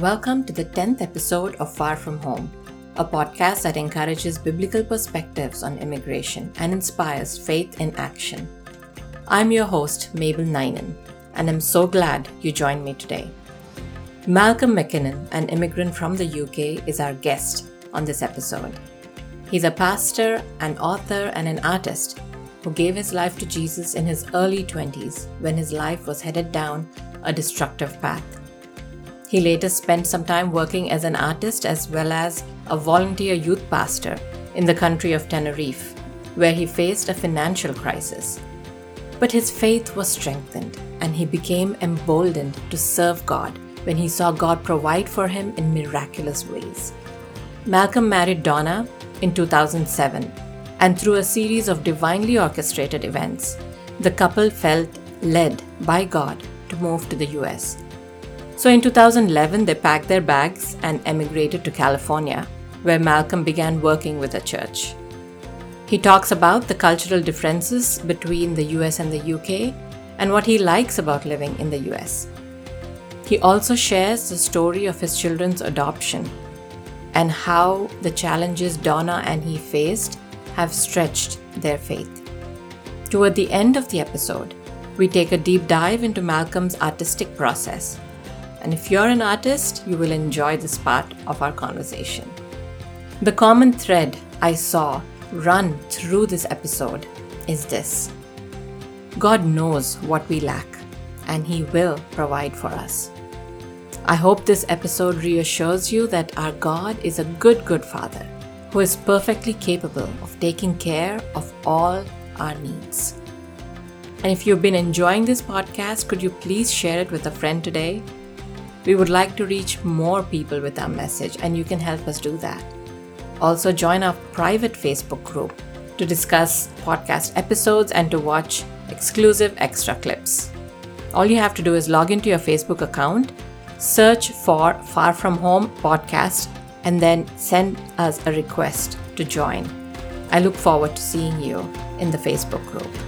Welcome to the 10th episode of Far From Home, a podcast that encourages biblical perspectives on immigration and inspires faith in action. I'm your host, Mabel Ninan, and I'm so glad you joined me today. Malcolm Mackinnon, an immigrant from the UK, is our guest on this episode. He's a pastor, an author, and an artist who gave his life to Jesus in his early 20s when his life was headed down a destructive path. He later spent some time working as an artist as well as a volunteer youth pastor in the country of Tenerife, where he faced a financial crisis. But his faith was strengthened, and he became emboldened to serve God when he saw God provide for him in miraculous ways. Malcolm married Donna in 2007, and through a series of divinely orchestrated events, the couple felt led by God to move to the US so in 2011, they packed their bags and emigrated to California, where Malcolm began working with a church. He talks about the cultural differences between the US and the UK and what he likes about living in the US. He also shares the story of his children's adoption and how the challenges Donna and he faced have stretched their faith. Toward the end of the episode, we take a deep dive into Malcolm's artistic process and if you're an artist, you will enjoy this part of our conversation. The common thread I saw run through this episode is this God knows what we lack, and He will provide for us. I hope this episode reassures you that our God is a good, good Father who is perfectly capable of taking care of all our needs. And if you've been enjoying this podcast, could you please share it with a friend today? We would like to reach more people with our message, and you can help us do that. Also, join our private Facebook group to discuss podcast episodes and to watch exclusive extra clips. All you have to do is log into your Facebook account, search for Far From Home podcast, and then send us a request to join. I look forward to seeing you in the Facebook group.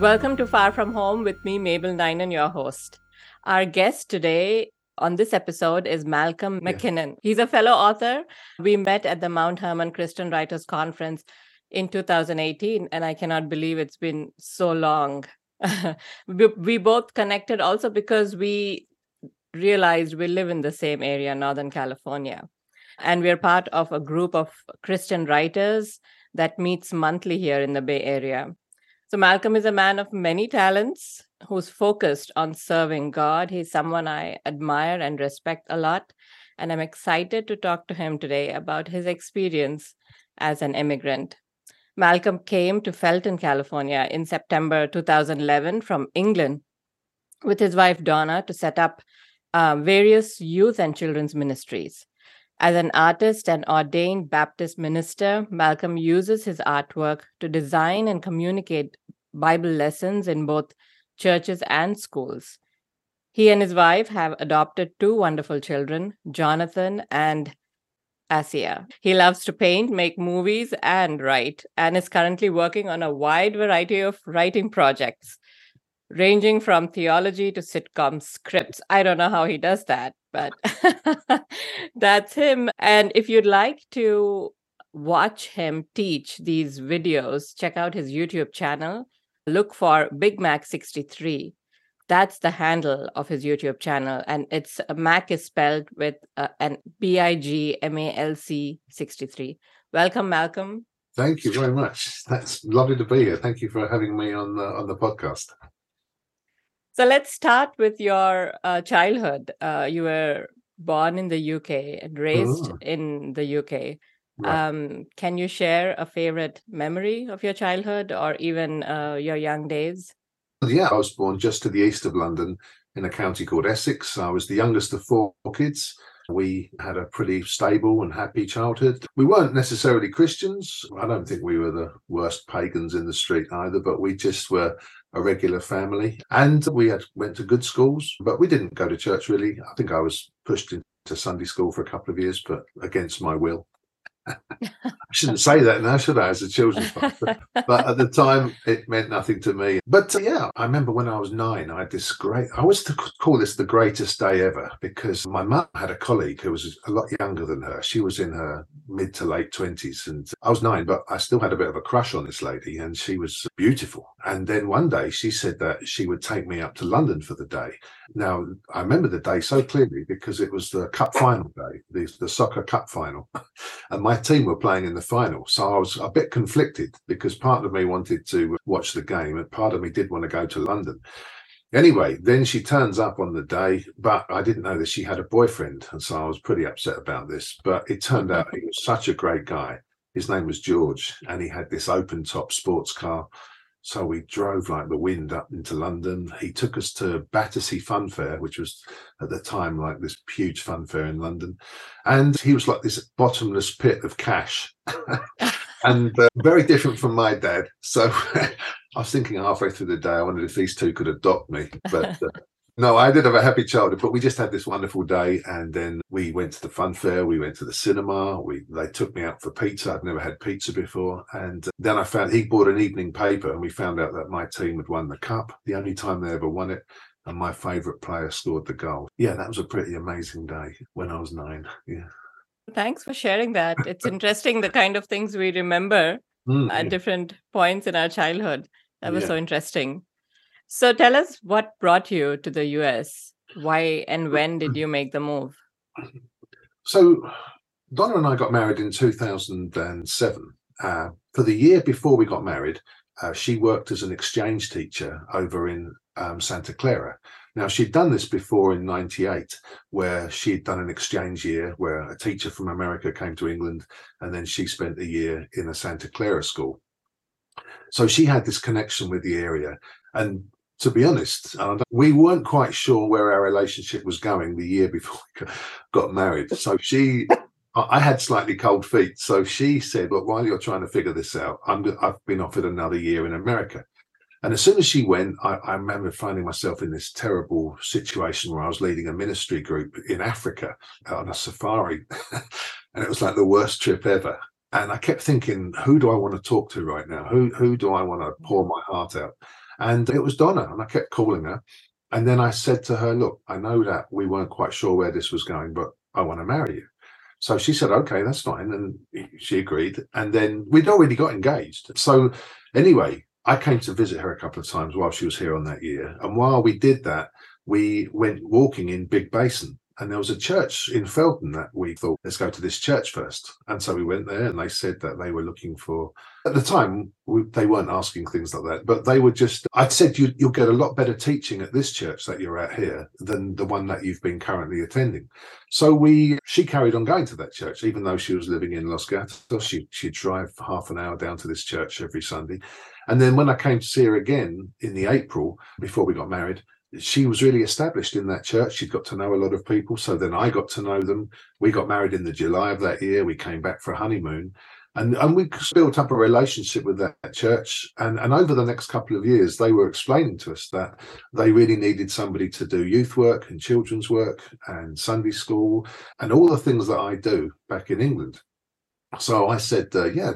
Welcome to Far From Home with me, Mabel Ninan, your host. Our guest today on this episode is Malcolm Mackinnon. He's a fellow author. We met at the Mount Hermon Christian Writers Conference in 2018, and I cannot believe it's been so long. we, we both connected also because we realized we live in the same area, Northern California. And we're part of a group of Christian writers that meets monthly here in the Bay Area. So, Malcolm is a man of many talents who's focused on serving God. He's someone I admire and respect a lot. And I'm excited to talk to him today about his experience as an immigrant. Malcolm came to Felton, California in September 2011 from England with his wife Donna to set up uh, various youth and children's ministries. As an artist and ordained Baptist minister, Malcolm uses his artwork to design and communicate Bible lessons in both churches and schools. He and his wife have adopted two wonderful children, Jonathan and Asia. He loves to paint, make movies, and write, and is currently working on a wide variety of writing projects, ranging from theology to sitcom scripts. I don't know how he does that, but that's him. And if you'd like to watch him teach these videos, check out his YouTube channel. Look for Big Mac 63. That's the handle of his YouTube channel. And it's uh, Mac is spelled with uh, an B I G M A L C 63. Welcome, Malcolm. Thank you very much. That's lovely to be here. Thank you for having me on the on the podcast. So let's start with your uh, childhood. Uh, you were born in the UK and raised oh. in the UK. Right. Um, can you share a favorite memory of your childhood or even uh, your young days? Yeah, I was born just to the east of London in a county called Essex. I was the youngest of four kids. We had a pretty stable and happy childhood. We weren't necessarily Christians. I don't think we were the worst pagans in the street either, but we just were a regular family. And we had went to good schools, but we didn't go to church really. I think I was pushed into Sunday school for a couple of years, but against my will. I shouldn't say that now, should I, as a children's pastor? but at the time, it meant nothing to me. But uh, yeah, I remember when I was nine, I had this great, I always call this the greatest day ever because my mum had a colleague who was a lot younger than her. She was in her mid to late 20s, and I was nine, but I still had a bit of a crush on this lady, and she was beautiful. And then one day she said that she would take me up to London for the day. Now, I remember the day so clearly because it was the cup final day, the, the soccer cup final, and my team were playing in the final. So I was a bit conflicted because part of me wanted to watch the game and part of me did want to go to London. Anyway, then she turns up on the day, but I didn't know that she had a boyfriend. And so I was pretty upset about this. But it turned out he was such a great guy. His name was George, and he had this open top sports car so we drove like the wind up into London. He took us to Battersea Fun Fair, which was at the time like this huge fun fair in London. And he was like this bottomless pit of cash and uh, very different from my dad. So I was thinking halfway through the day, I wondered if these two could adopt me. But uh, no, I did have a happy childhood, but we just had this wonderful day, and then we went to the fun fair. We went to the cinema. We they took me out for pizza. I'd never had pizza before, and then I found he bought an evening paper, and we found out that my team had won the cup, the only time they ever won it, and my favourite player scored the goal. Yeah, that was a pretty amazing day when I was nine. Yeah. Thanks for sharing that. It's interesting the kind of things we remember mm, at different points in our childhood. That was yeah. so interesting. So tell us what brought you to the US? Why and when did you make the move? So Donna and I got married in 2007. Uh, for the year before we got married, uh, she worked as an exchange teacher over in um, Santa Clara. Now, she'd done this before in 98, where she'd done an exchange year where a teacher from America came to England and then she spent a year in a Santa Clara school. So she had this connection with the area. And to be honest, we weren't quite sure where our relationship was going the year before we got married. So she, I had slightly cold feet. So she said, "Look, while you're trying to figure this out, i have been offered another year in America." And as soon as she went, I, I, remember finding myself in this terrible situation where I was leading a ministry group in Africa on a safari, and it was like the worst trip ever. And I kept thinking, who do I want to talk to right now? Who who do I want to pour my heart out? And it was Donna, and I kept calling her. And then I said to her, Look, I know that we weren't quite sure where this was going, but I want to marry you. So she said, Okay, that's fine. And she agreed. And then we'd already got engaged. So anyway, I came to visit her a couple of times while she was here on that year. And while we did that, we went walking in Big Basin and there was a church in Felton that we thought, let's go to this church first. And so we went there and they said that they were looking for, at the time, we, they weren't asking things like that, but they were just, I'd said you, you'll get a lot better teaching at this church that you're at here than the one that you've been currently attending. So we, she carried on going to that church, even though she was living in Los Gatos. She, she'd drive half an hour down to this church every Sunday. And then when I came to see her again in the April, before we got married, she was really established in that church. She'd got to know a lot of people. So then I got to know them. We got married in the July of that year. We came back for a honeymoon. And, and we built up a relationship with that church. And, and over the next couple of years, they were explaining to us that they really needed somebody to do youth work and children's work and Sunday school and all the things that I do back in England. So I said, uh, yeah,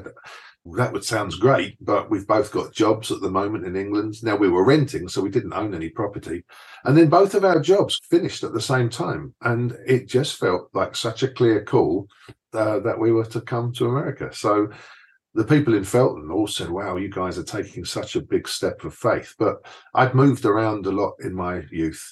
that would sounds great, but we've both got jobs at the moment in England. Now we were renting, so we didn't own any property. And then both of our jobs finished at the same time. And it just felt like such a clear call uh, that we were to come to America. So the people in Felton all said, Wow, you guys are taking such a big step of faith. But I'd moved around a lot in my youth.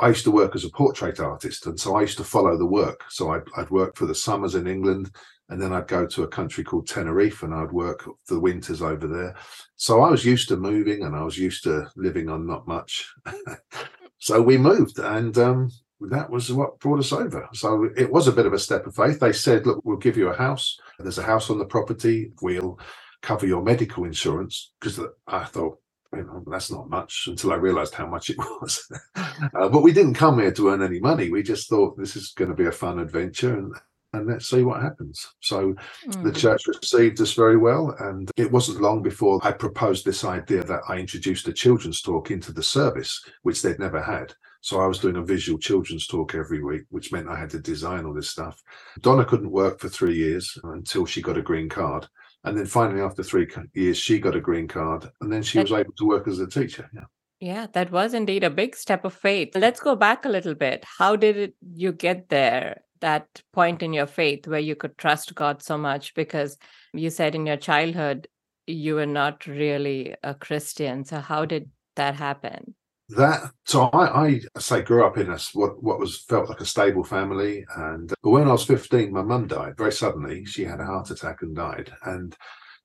I used to work as a portrait artist, and so I used to follow the work. So I'd, I'd work for the summers in England, and then I'd go to a country called Tenerife and I'd work the winters over there. So I was used to moving and I was used to living on not much. so we moved and um, that was what brought us over. So it was a bit of a step of faith. They said, look, we'll give you a house. There's a house on the property. We'll cover your medical insurance because I thought, you know, that's not much until I realized how much it was. uh, but we didn't come here to earn any money. We just thought this is going to be a fun adventure. And and let's see what happens. So mm. the hmm. church received us very well. And it wasn't long before I proposed this idea that I introduced a children's talk into the service, which they'd never had. So I was doing a visual children's talk every week, which meant I had to design all this stuff. Donna couldn't work for three years until she got a green card. And then finally, after three years, she got a green card. And then she was able to work as a teacher. Yeah. Yeah, that was indeed a big step of faith. Let's go back a little bit. How did it, you get there? That point in your faith where you could trust God so much because you said in your childhood you were not really a Christian. So how did that happen? That so I, I say grew up in a what what was felt like a stable family, and but when I was fifteen, my mum died very suddenly. She had a heart attack and died, and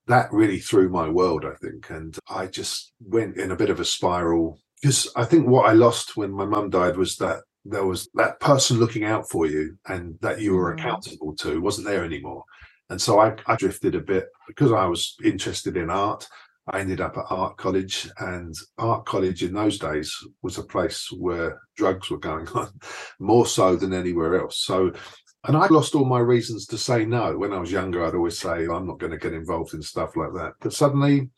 that really threw my world, I think. And I just went in a bit of a spiral because I think what I lost when my mum died was that there was that person looking out for you and that you were mm. accountable to wasn't there anymore. And so I, I drifted a bit because I was interested in art. I ended up at art college, and art college in those days was a place where drugs were going on more so than anywhere else. So and I lost all my reasons to say no. When I was younger, I'd always say, I'm not going to get involved in stuff like that. But suddenly,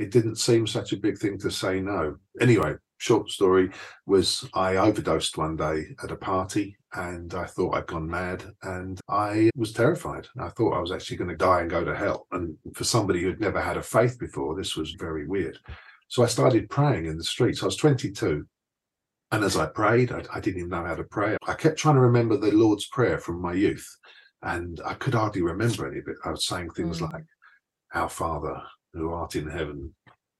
it didn't seem such a big thing to say no. Anyway, short story was I overdosed one day at a party and I thought I'd gone mad and I was terrified. I thought I was actually going to die and go to hell. And for somebody who'd never had a faith before, this was very weird. So I started praying in the streets. I was 22 and as I prayed, I, I, didn't even know how to pray. I kept trying to remember the Lord's Prayer from my youth, and I could hardly remember any of it. I was saying things mm. like, Our Father, who art in heaven,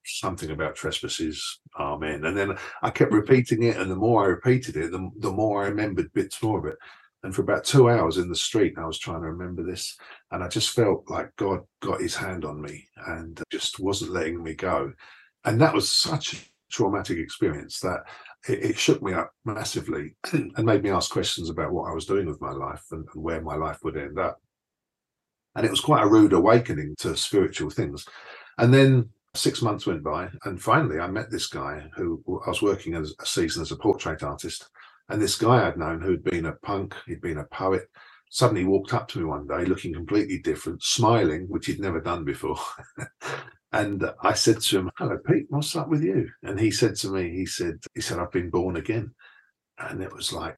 something about trespasses, oh, Amen. And then I kept repeating it, and the more I repeated it, the, the more I remembered bits more of it. And for about two hours in the street, I was trying to remember this, and I just felt like God got his hand on me and just wasn't letting me go. And that was such a traumatic experience that it, it, shook me up massively and made me ask questions about what I was doing with my life and, and where my life would end up. And it was quite a rude awakening to spiritual things. And then six months went by, and finally I met this guy who I was working as a season as a portrait artist. And this guy I'd known who'd been a punk, he'd been a poet, suddenly walked up to me one day looking completely different, smiling, which he'd never done before. And I said to him, Hello, Pete, what's up with you? And he said to me, he said, he said, I've been born again. And it was like,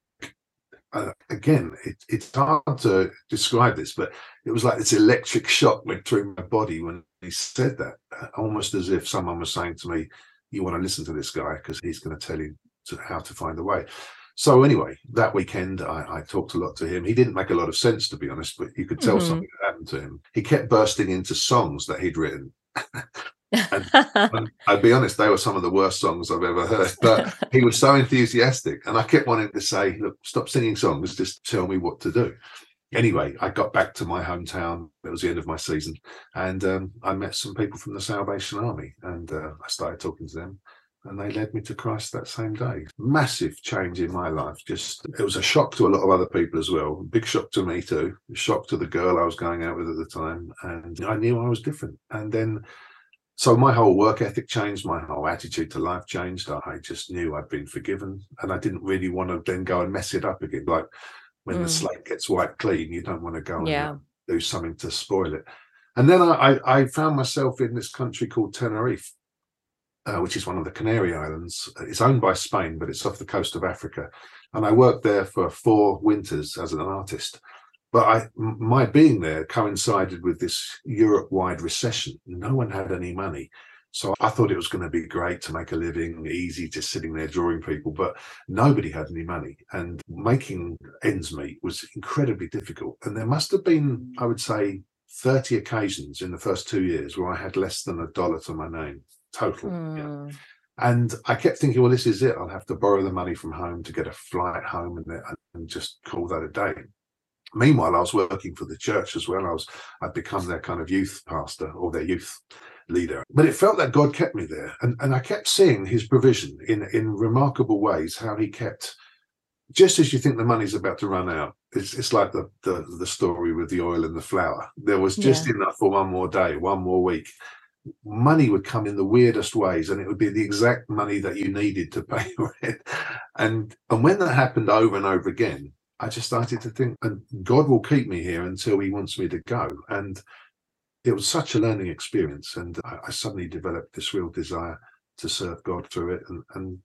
uh, again, it, it's hard to describe this, but it was like this electric shock went through my body when he said that, uh, almost as if someone was saying to me, You want to listen to this guy because he's going to tell you to, how to find the way. So anyway, that weekend I, I, talked a lot to him. He didn't make a lot of sense, to be honest, but you could tell mm-hmm. something had happened to him. He kept bursting into songs that he'd written and, and I'd be honest, they were some of the worst songs I've ever heard. But he was so enthusiastic, and I kept wanting to say, "Look, stop singing songs. Just tell me what to do." Anyway, I got back to my hometown. It was the end of my season, and um, I met some people from the Salvation Army, and uh, I started talking to them. And they led me to Christ that same day. Massive change in my life. Just it was a shock to a lot of other people as well. Big shock to me too. Shock to the girl I was going out with at the time, and I knew I was different. And then so my whole work ethic changed, my whole attitude to life changed. I just knew I'd been forgiven, and I didn't really want to then go and mess it up again. Like when mm. the slate gets wiped clean, you don't want to go yeah. and do something to spoil it. And then I, I, found myself in this country called Tenerife, uh, which is one of the Canary Islands. It's owned by Spain, but it's off the coast of Africa. And I worked there for four winters as an artist. But I, my being there coincided with this Europe wide recession. No one had any money. So I thought it was going to be great to make a living, easy just sitting there drawing people, but nobody had any money. And making ends meet was incredibly difficult. And there must have been, I would say, 30 occasions in the first two years where I had less than a dollar to my name total. Mm. Yeah. Hmm. And I kept thinking, well, this is it. I'll have to borrow the money from home to get a flight home and, and just call that a day. Meanwhile, I was working for the church as well. I was I'd become their kind of youth pastor or their youth leader. But it felt that God kept me there. And and I kept seeing his provision in in remarkable ways, how he kept just as you think the money's about to run out, it's, it's like the, the, the story with the oil and the flour. There was just yeah. enough for one more day, one more week. Money would come in the weirdest ways, and it would be the exact money that you needed to pay rent. And and when that happened over and over again, I just started to think, and God will keep me here until He wants me to go. And it was such a learning experience, and I, I suddenly developed this real desire to serve God through it. And, and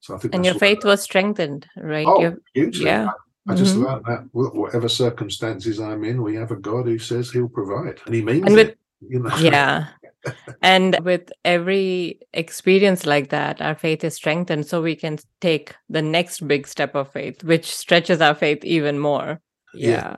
So I think, and your faith was strengthened, right? Oh, hugely. yeah. I, I just Mhm. learned that whatever circumstances I'm in, we have a God who says He'll provide, and He means And with- it. You know, yeah and with every experience like that our faith is strengthened so we can take the next big step of faith which stretches our faith even more Yeah. yeah,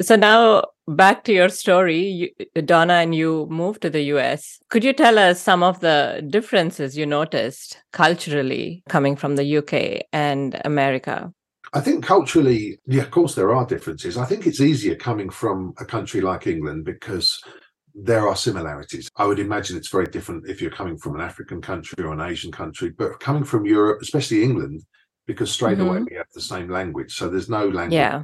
so now back to your story you, donna and you moved to the us could you tell us some of the differences you noticed culturally coming from the uk and america I think culturally, yeah, of course, there are differences. I think it's easier coming from a country like England because there are similarities. I would imagine it's very different if you're coming from an African country or an Asian country, but coming from Europe, especially England, because straight away mm-hmm. we have the same language. So there's no language. Yeah.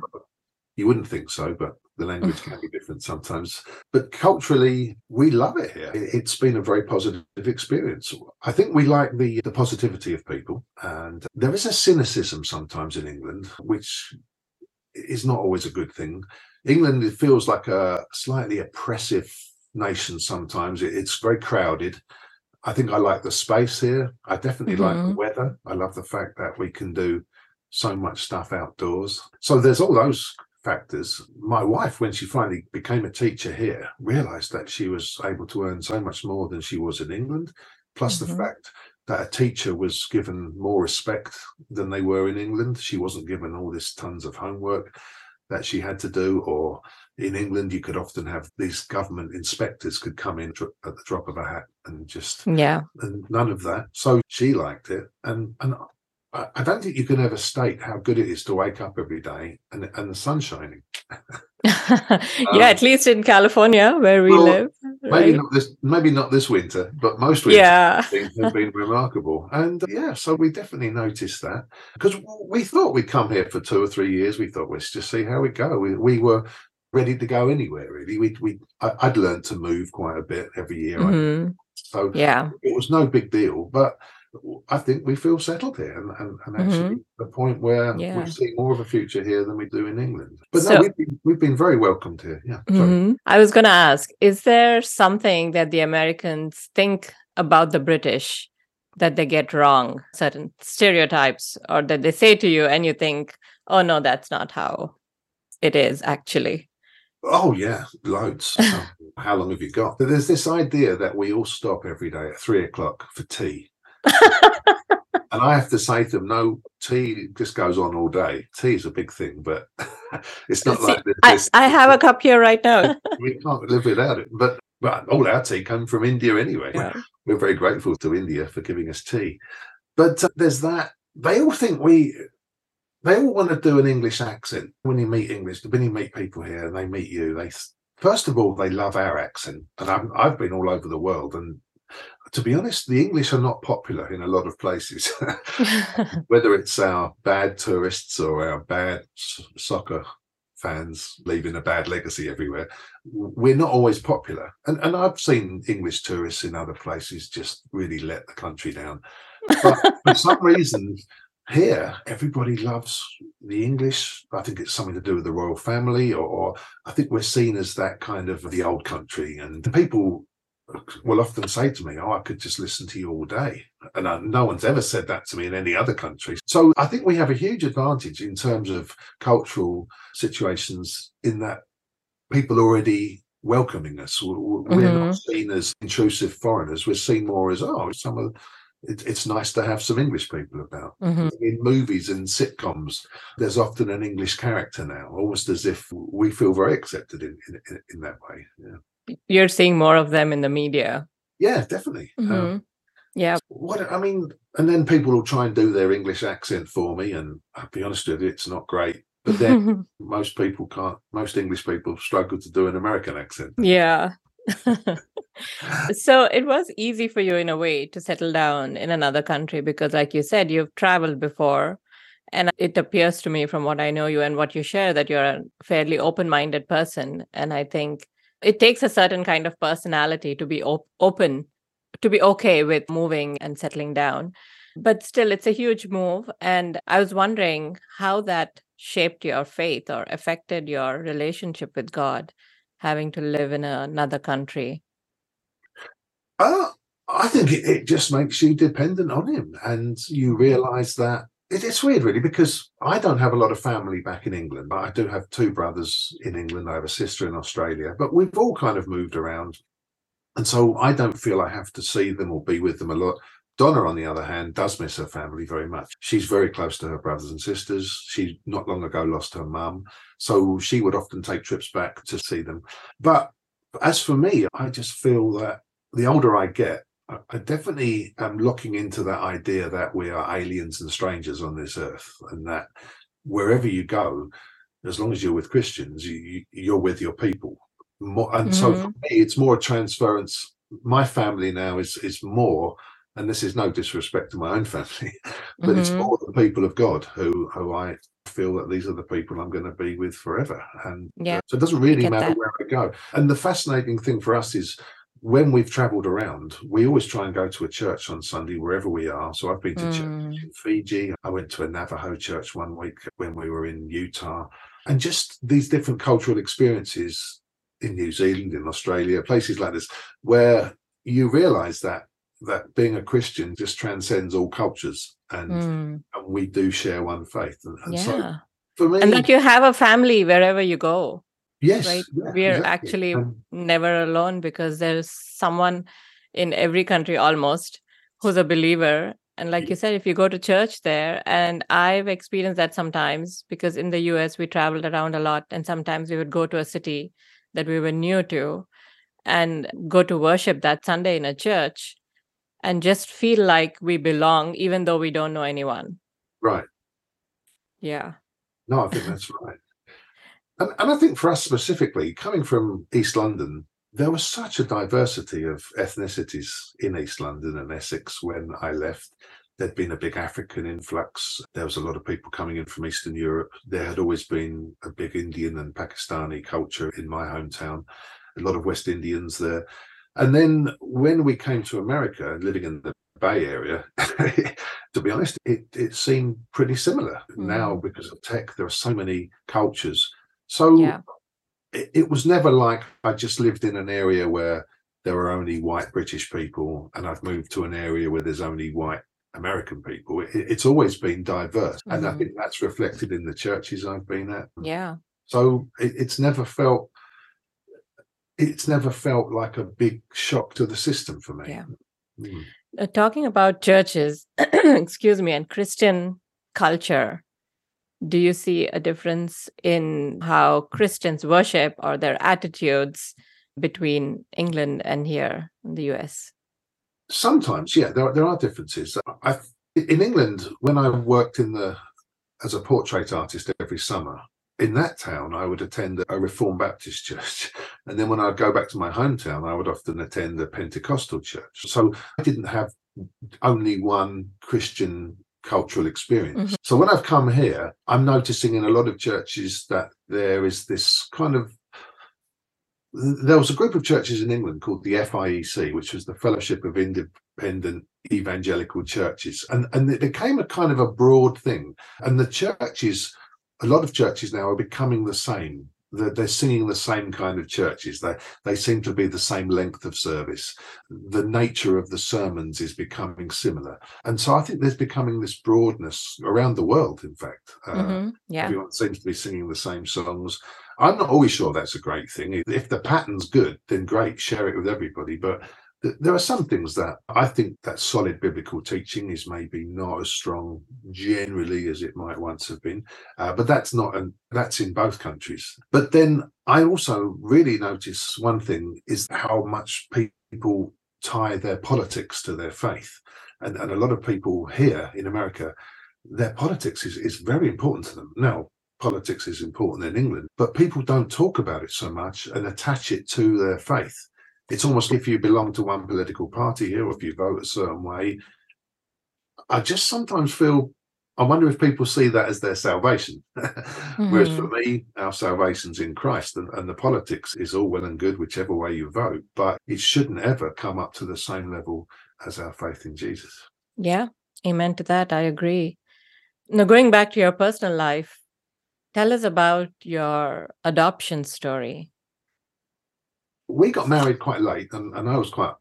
You wouldn't think so, but the language can be different sometimes. But culturally, we love it here. It- It's been a very positive experience. I think we like the, the positivity of people. And there is a cynicism sometimes in England, which is not always a good thing. England, it feels like a slightly oppressive nation sometimes. It- It's very crowded. I think I like the space here. I definitely like the Mhm. weather. I love the fact that we can do so much stuff outdoors. So there's all those factors. My wife, when she finally became a teacher here, realized that she was able to earn so much more than she was in England. Plus Mhm. the fact that a teacher was given more respect than they were in England. She wasn't given all this tons of homework that she had to do or in England you could often have these government inspectors could come in dr- at the drop of a hat and just yeah and none of that. So she liked it, and and I, I don't think you can ever state how good it is to wake up every day and and the sun shining. yeah at least in california where we Um, well, live Maybe right? not this, maybe not this winter, but most winters yeah things have been remarkable. And uh, yeah, so we definitely noticed that because we thought we'd come here for two or three years. We thought let's just see how we go. We, we were ready to go anywhere really. We we I, I'd learned to move quite a bit every year, Mhm. so yeah it was no big deal. But I think we feel settled here, and and, and actually the point where Mm-hmm. Yeah. we see more of a future here than we do in England. But So- no, we've been, we've been very welcomed here. Yeah. Mhm. I was going to ask Is there something that the Americans think about the British that they get wrong? Certain stereotypes, or that they say to you, and you think, oh, no, that's not how it is actually. Oh yeah, loads. How long have you got? There's this idea that we all stop every day at three o'clock for tea. And I have to say to them, no, tea just goes on all day. Tea is a big thing, but it's not See, like this. I, this- I have a cup here right now. we can't live without it. But, but all our tea comes from India anyway. Yeah. We're very grateful to India for giving us tea. But uh, there's that. They all think we. They all want to do an English accent when you meet English. When you meet people here and they meet you, they first of all they love our accent, and I've, I've been all over the world. And to be honest, the English are not popular in a lot of places. Whether it's our bad tourists or our bad soccer fans leaving a bad legacy everywhere, we're not always popular. And and I've seen English tourists in other places just really let the country down. But for some reason, here everybody loves the English. I think it's something to do with the royal family, or, or I think we're seen as that kind of the old country. And the people will often say to me, "Oh, I could just listen to you all day," and uh, no one's ever said that to me in any other country. So I think we have a huge advantage in terms of cultural situations in that people are already welcoming us. We're not seen as intrusive foreigners. We're seen more as oh, some of it, it's nice to have some English people about. Mhm. In movies and sitcoms, there's often an English character now, almost as if we feel very accepted in in, in, in that way. Yeah, You're seeing more of them in the media. yeah definitely. Um, Mhm. yeah. what I mean, and then people will try and do their English accent for me, and I'll be honest with you, it's not great. But then most people can't. Most English people struggle to do an American accent. yeah. so it was easy for you in a way to settle down in another country because like you said you've traveled before and it appears to me from what i know you and what you share that you're a fairly open-minded person and i think it takes a certain kind of personality to be op- open to be okay with moving and settling down. But still it's a huge move and i was wondering how that shaped your faith or affected your relationship with god having to live in another country. Uh, I think it, it just makes you dependent on him, and you realise that it, it's weird, really, because I don't have a lot of family back in England, but I do have two brothers in England. I have a sister in Australia, but we've all kind of moved around, and so I don't feel I have to see them or be with them a lot. Donna, on the other hand, does miss her family very much. She's very close to her brothers and sisters. She not long ago lost her mum, so she would often take trips back to see them. But as for me, I just feel that the older I get, I definitely am looking into that idea that we are aliens and strangers on this earth, and that wherever you go, as long as you're with Christians, you, you're with your people. More, and mm-hmm. so for me, it's more a transference. My family now is is more, and this is no disrespect to my own family, but mm-hmm. it's more the people of God who who I feel that these are the people I'm going to be with forever. And uh, yeah, so it doesn't really matter that. where I go. And the fascinating thing for us is when we've traveled around, we always try and go to a church on Sunday wherever we are. So I've been to mm. church in Fiji. I went to a Navajo church one week when we were in Utah. And just these different cultural experiences in New Zealand, in Australia, places like this, where you realize that that being a Christian just transcends all cultures and, mm. and we do share one faith. And, and yeah. so for me And that you have a family wherever you go. Yes. Right. Yeah, We're exactly. actually um, never alone because there's someone in every country almost who's a believer. And like you said, if you go to church there, and I've experienced that sometimes because in the US we traveled around a lot, and sometimes we would go to a city that we were new to and go to worship that Sunday in a church and just feel like we belong, even though we don't know anyone. Right. Yeah. No, I think that's right. And, and I think for us specifically, coming from East London, there was such a diversity of ethnicities in East London and Essex when I left. There'd been a big African influx. There was a lot of people coming in from Eastern Europe. There had always been a big Indian and Pakistani culture in my hometown, a lot of West Indians there. And then when we came to America, living in the Bay Area, to be honest, it, it seemed pretty similar. Mm. Now, because of tech, there are so many cultures so yeah. it, it was never like I just lived in an area where there were only white British people, and I've moved to an area where there's only white American people. It, it's always been diverse, mm-hmm. and I mm-hmm. think that's reflected in the churches I've been at. Yeah. So it, it's never felt it's never felt like a big shock to the system for me. Yeah. Mm. Uh, talking about churches, excuse me, and Christian culture, do you see a difference in how Christians worship or their attitudes between England and here in the US? Sometimes, yeah, there, there are differences. I, in England, when I worked in the as a portrait artist every summer, in that town, I would attend a Reformed Baptist church. And then when I'd go back to my hometown, I would often attend a Pentecostal church. So I didn't have only one Christian cultural experience. Mm-hmm. So when I've come here, I'm noticing in a lot of churches that there is this kind of there was a group of churches in England called the FIEC, which was the Fellowship of Independent Evangelical Churches, and and it became a kind of a broad thing. And the churches, a lot of churches now are becoming the same they're, they're singing the same kind of churches. They they seem to be the same length of service. The nature of the sermons is becoming similar, and so I think there's becoming this broadness around the world. In fact, uh, mm-hmm. yeah, everyone seems to be singing the same songs. I'm not always sure that's a great thing. If the pattern's good, then great, share it with everybody. But there are some things that I think that solid biblical teaching is maybe not as strong generally as it might once have been, uh, but that's not and that's in both countries. But then I also really notice one thing is how much people tie their politics to their faith, and and a lot of people here in America, their politics is is very important to them. Now, politics is important in England, but people don't talk about it so much and attach it to their faith it's almost if you belong to one political party here or if you vote a certain way. I just sometimes feel I wonder if people see that as their salvation. mm-hmm. Whereas for mm-hmm. me, our salvation's in Christ and, and the politics is all well and good, whichever way you vote, but it shouldn't ever come up to the same level as our faith in Jesus. Yeah, amen to that. I agree. Now, going back to your personal life, tell us about your adoption story we got married quite late, and, and I was quite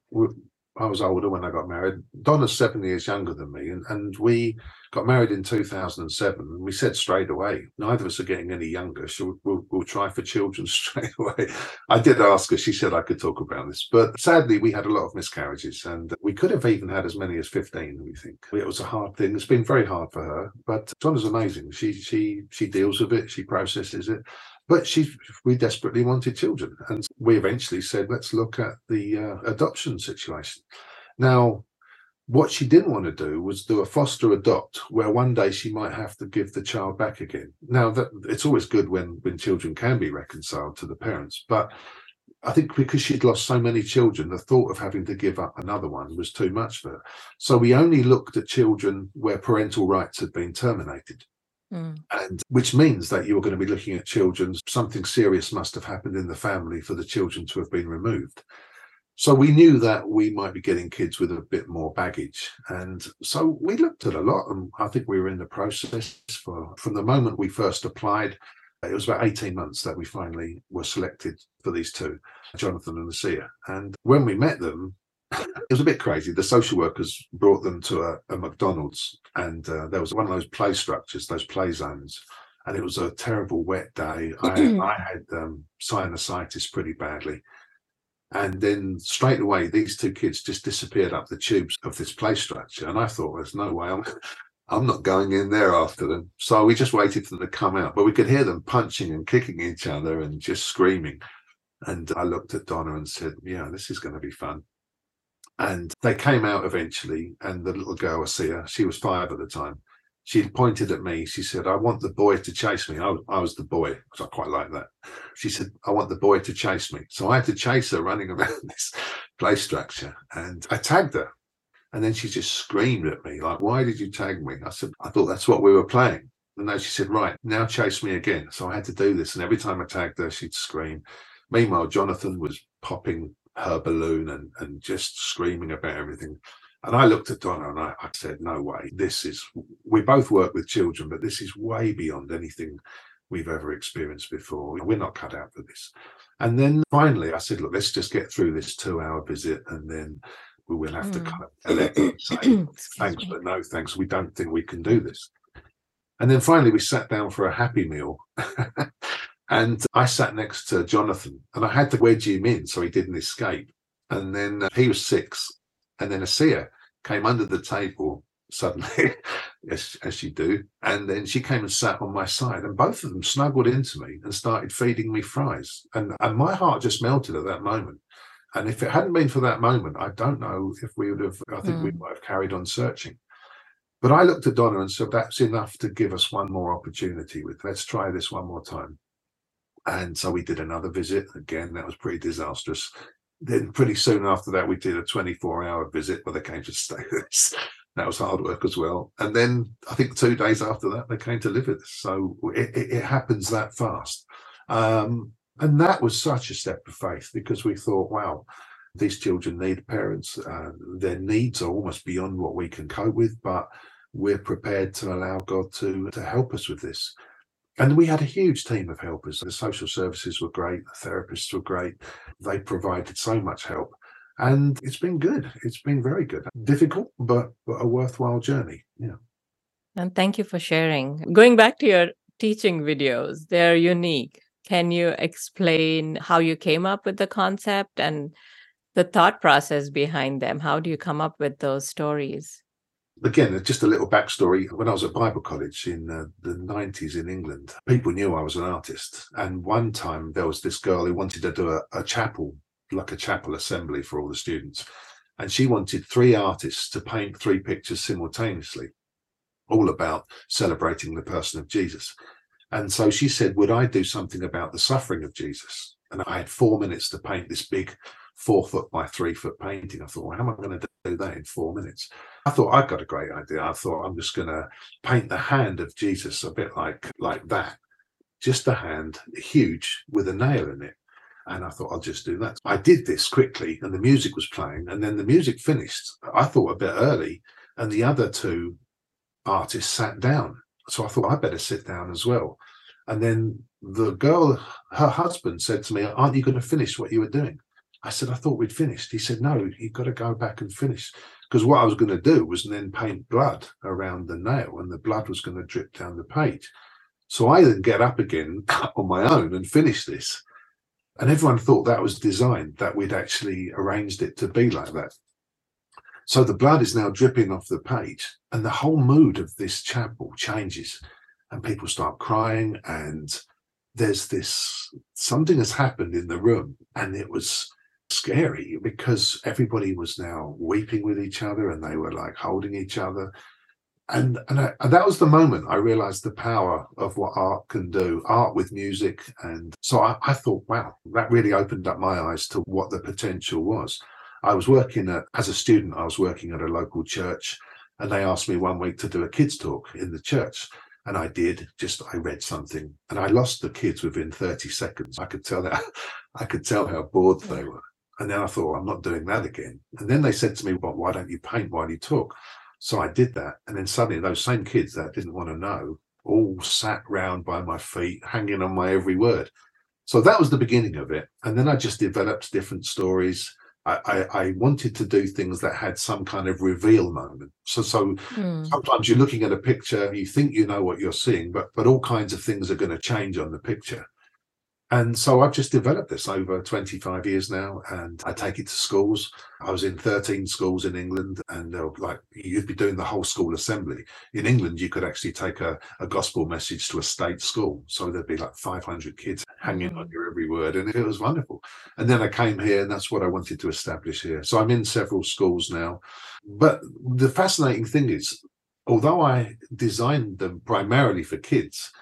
I was older when I got married. Donna's seven years younger than me, and, and we got married in 2007. And we said straight away, neither of us are getting any younger, so we'll, we'll try for children straight away. I did ask her; she said I could talk about this, but sadly, we had a lot of miscarriages, and we could have even had as many as 15. We think it was a hard thing. It's been very hard for her, but Donna's amazing. She she she deals with it. She processes it but she we desperately wanted children and we eventually said let's look at the uh, adoption situation now what she didn't want to do was do a foster adopt where one day she might have to give the child back again now that it's always good when when children can be reconciled to the parents but I think because she'd lost so many children, the thought of having to give up another one was too much for her. So we only looked at children where parental rights had been terminated. Mm. And which means that you are going to be looking at children, something serious must have happened in the family for the children to have been removed. So we knew that we might be getting kids with a bit more baggage. And so we looked at a lot. And I think we were in the process for from the moment we first applied. It was about 18 months that we finally were selected for these two, Jonathan and Lucia. And when we met them, it was a bit crazy. The social workers brought them to a, a McDonald's, and uh, there was one of those play structures, those play zones, and it was a terrible wet day. I, I had um, sinusitis pretty badly. And then straight away, these two kids just disappeared up the tubes of this play structure. And I thought, there's no way I'm, I'm not going in there after them. So we just waited for them to come out. But we could hear them punching and kicking each other and just screaming. And I looked at Donna and said, Yeah, this is going to be fun. And they came out eventually, and the little girl, I see her, she was five at the time. She pointed at me. She said, I want the boy to chase me. I I was the boy, because I quite like that. She said, I want the boy to chase me. So I had to chase her running around this play structure. And I tagged her. And then she just screamed at me, like, Why did you tag me? I said, I thought that's what we were playing. And then she said, Right, now chase me again. So I had to do this. And every time I tagged her, she'd scream. Meanwhile, Jonathan was popping her balloon and, and just screaming about everything. And I looked at Donna and I, I, said, No way, this is, we both work with children, but this is way beyond anything we've ever experienced before. We're not cut out for this. And then finally, I said, Look, let's just get through this two hour visit and then we will have mm. to kind of say, Thanks, but no thanks. We don't think we can do this. And then finally, we sat down for a happy meal. And I sat next to Jonathan and I had to wedge him in so he didn't escape. And then uh, he was six. And then Asia came under the table suddenly, as, as she do. And then she came and sat on my side. And both of them snuggled into me and started feeding me fries. And, and my heart just melted at that moment. And if it hadn't been for that moment, I don't know if we would have, I think mm. we might have carried on searching. But I looked at Donna and said, that's enough to give us one more opportunity with. Let's try this one more time. And so we did another visit. Again, that was pretty disastrous. Then pretty soon after that, we did a 24 hour visit where they came to stay with us. That was hard work as well. And then I think two days after that, they came to live with us. So it, it, it happens that fast. Um, and that was such a step of faith because we thought, wow, these children need parents. Uh, their needs are almost beyond what we can cope with, but we're prepared to allow God to to help us with this. And we had a huge team of helpers. The social services were great, the therapists were great. They provided so much help. And it's been good. It's been very good. Difficult, but, but a worthwhile journey. Yeah. And thank you for sharing. Going back to your teaching videos, they're unique. Can you explain how you came up with the concept and the thought process behind them? How do you come up with those stories? Again, just a little backstory. When I was at Bible college in uh, the 90s in England, people knew I was an artist. And one time there was this girl who wanted to do a, a chapel, like a chapel assembly for all the students. And she wanted three artists to paint three pictures simultaneously, all about celebrating the person of Jesus. And so she said, Would I do something about the suffering of Jesus? And I had four minutes to paint this big four foot by three foot painting. I thought, well, how am I going to do that in four minutes? I thought I've got a great idea. I thought I'm just going to paint the hand of Jesus a bit like like that, just the hand, huge with a nail in it. And I thought I'll just do that. I did this quickly, and the music was playing, and then the music finished. I thought a bit early, and the other two artists sat down. So I thought I better sit down as well. And then the girl, her husband said to me, Aren't you going to finish what you were doing? I said, I thought we'd finished. He said, No, you've got to go back and finish. Because what I was going to do was then paint blood around the nail and the blood was going to drip down the page. So I then get up again on my own and finish this. And everyone thought that was designed, that we'd actually arranged it to be like that. So the blood is now dripping off the page, and the whole mood of this chapel changes, and people start crying, and there's this something has happened in the room, and it was scary because everybody was now weeping with each other and they were like holding each other and and, I, and, that was the moment I realized the power of what art can do, art with music. And so I, I, thought, wow, that really opened up my eyes to what the potential was. I was working at, as a student, I was working at a local church, and they asked me one week to do a kids talk in the church. And I did, just I read something and I lost the kids within 30 seconds. I could tell that I could tell how bored they were. And then I thought, I'm not doing that again. And then they said to me, Well, why don't you paint while you talk? So I did that. And then suddenly those same kids that didn't want to know all sat round by my feet, hanging on my every word. So that was the beginning of it. And then I just developed different stories. I, I, I wanted to do things that had some kind of reveal moment. So so mm. sometimes you're looking at a picture, you think you know what you're seeing, but but all kinds of things are going to change on the picture. And so I've just developed this over 25 years now, and I take it to schools. I was in 13 schools in England, and like you'd be doing the whole school assembly. In England, you could actually take a, a gospel message to a state school. So there'd be like 500 kids hanging on mm. your every word, and it was wonderful. And then I came here, and that's what I wanted to establish here. So I'm in several schools now. But the fascinating thing is, although I designed them primarily for kids,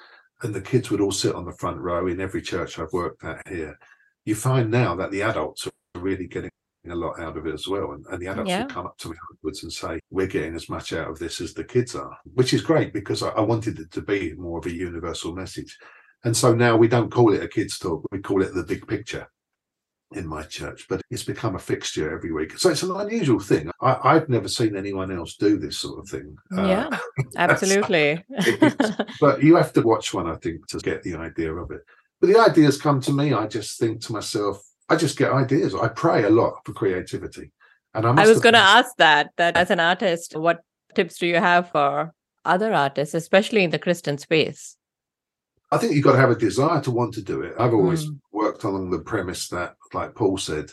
and the kids would all sit on the front row in every church I've worked at here. You find now that the adults are really getting a lot out of it as well. And, and the adults yeah. will come up to me afterwards and say, We're getting as much out of this as the kids are, which is great because I, I wanted it to be more of a universal message. And so now we don't call it a kids talk, we call it the big picture in my church, but it's become a fixture every week. So it's an unusual thing. I, have never seen anyone else do this sort of thing. Yeah, uh, absolutely. but you have to watch one, I think, to get the idea of it. But the ideas come to me. I just think to myself, I just get ideas. I pray a lot for creativity. And I, I was going to ask that, that as an artist, what tips do you have for other artists, especially in the Christian space? I think you've got to have a desire to want to do it. I've always mm. worked along the premise that, like Paul said,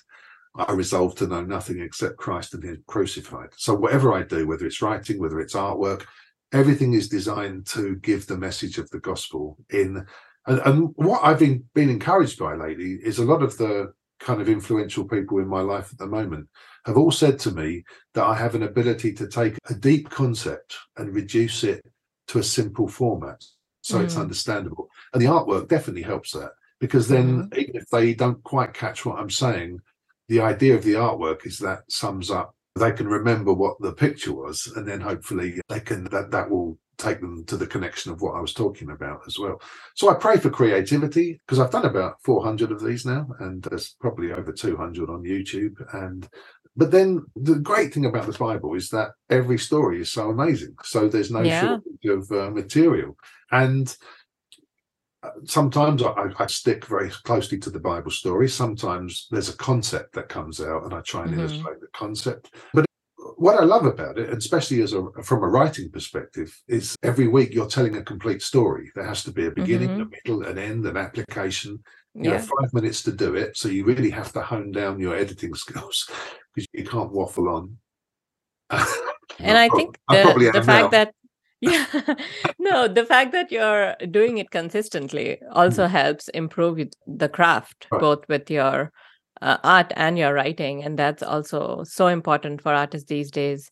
I resolve to know nothing except Christ and Him crucified. So whatever I do, whether it's writing, whether it's artwork, everything is designed to give the message of the gospel in. And, and what I've been been encouraged by lately is a lot of the kind of influential people in my life at the moment have all said to me that I have an ability to take a deep concept and reduce it to a simple format so mm. it's understandable. And the artwork definitely helps that because then mm. even if they don't quite catch what I'm saying, the idea of the artwork is that sums up. They can remember what the picture was, and then hopefully they can that that will take them to the connection of what I was talking about as well. So I pray for creativity because I've done about 400 of these now, and there's probably over 200 on YouTube. And but then the great thing about the Bible is that every story is so amazing. So there's no yeah. shortage of uh, material. And sometimes I, I, stick very closely to the Bible story. Sometimes there's a concept that comes out, and I try and mm-hmm. illustrate the concept. But what I love about it, especially as a from a writing perspective, is every week you're telling a complete story. There has to be a beginning, mm-hmm. a middle, an end, an application. You yeah. have five minutes to do it, so you really have to hone down your editing skills because you can't waffle on. and I think the, the fact now. that yeah no the fact that you're doing it consistently also mm. helps improve the craft right. both with your uh, art and your writing and that's also so important for artists these days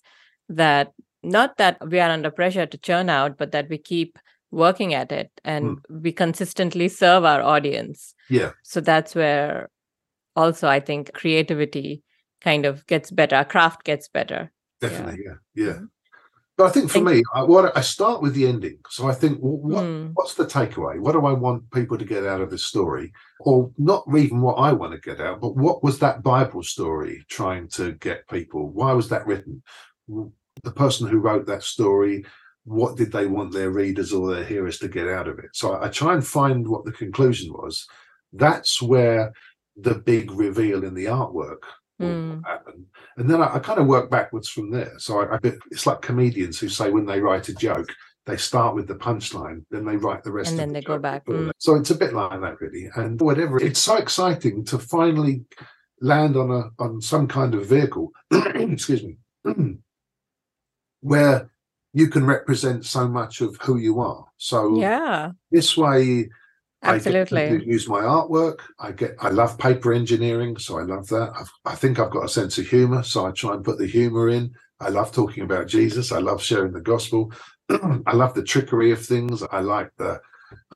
that not that we are under pressure to churn out but that we keep working at it and mm. we consistently serve our audience yeah so that's where also i think creativity kind of gets better our craft gets better definitely yeah yeah, yeah. But I think for me, I, what I start with the ending. So I think, well, what, mm. what's the takeaway? What do I want people to get out of this story? Or not even what I want to get out, but what was that Bible story trying to get people? Why was that written? The person who wrote that story, what did they want their readers or their hearers to get out of it? So I, I try and find what the conclusion was. That's where the big reveal in the artwork Mm. happen. And then I, I, kind of work backwards from there. So I, I, it's like comedians who say when they write a joke, they start with the punchline, then they write the rest, and then the they go back. Mm. So it's a bit like that, really. And whatever, it's so exciting to finally land on a on some kind of vehicle. excuse me, where you can represent so much of who you are. So yeah, this way absolutely. I use my artwork. I get i love paper engineering so i love that. I've, i think i've got a sense of humor so i try and put the humor in. I love talking about jesus. I love sharing the gospel. I love the trickery of things. I like the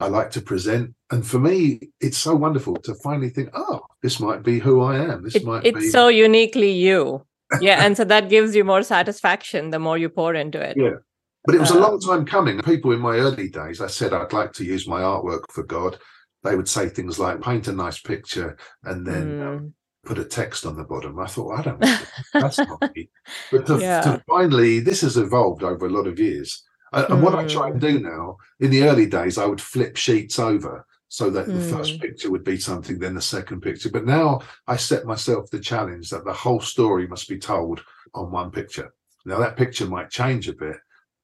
i like to present. And for me it's so wonderful to finally think oh this might be who i am. This it, might it's be... so uniquely you. Yeah and so that gives you more satisfaction the more you pour into it. Yeah but it was a long time coming. People in my early days, I said I'd like to use my artwork for God. They would say things like, paint a nice picture and then mm. um, put a text on the bottom. I thought, I don't know, that's not me. But to, yeah. to, finally, this has evolved over a lot of years. Uh, and mm. what I try and do now, in the early days, I would flip sheets over so that mm. the first mm. picture would be something, then the second picture. But now I set myself the challenge that the whole story must be told on one picture. Now, that picture might change a bit,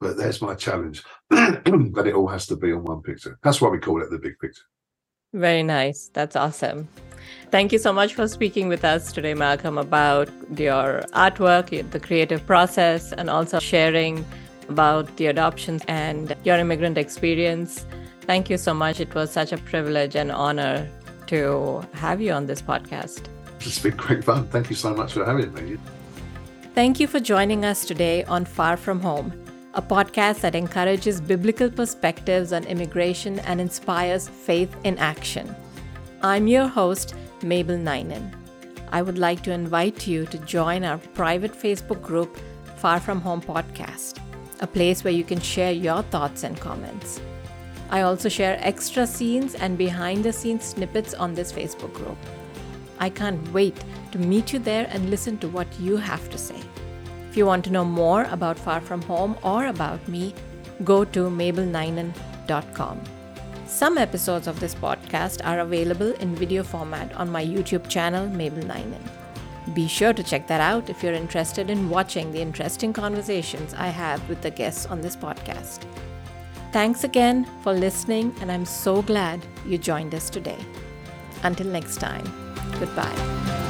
but there's my challenge that it all has to be on one picture. That's why we call it the big picture. Very nice. That's awesome. Thank you so much for speaking with us today, Malcolm, about your artwork, the creative process, and also sharing about the adoption and your immigrant experience. Thank you so much. It was such a privilege and honor to have you on this podcast. It's been great fun. Thank you so much for having me. Thank you for joining us today on Far From Home a podcast that encourages biblical perspectives on immigration and inspires faith in action. I'm your host, Mabel Ninan. I would like to invite you to join our private Facebook group, Far From Home Podcast, a place where you can share your thoughts and comments. I also share extra scenes and behind the scenes snippets on this Facebook group. I can't wait to meet you there and listen to what you have to say. If you want to know more about Far From Home or about me, go to mabelninan.com. Some episodes of this podcast are available in video format on my YouTube channel, Mabel Ninan. Be sure to check that out if you're interested in watching the interesting conversations I have with the guests on this podcast. Thanks again for listening, and I'm so glad you joined us today. Until next time, goodbye.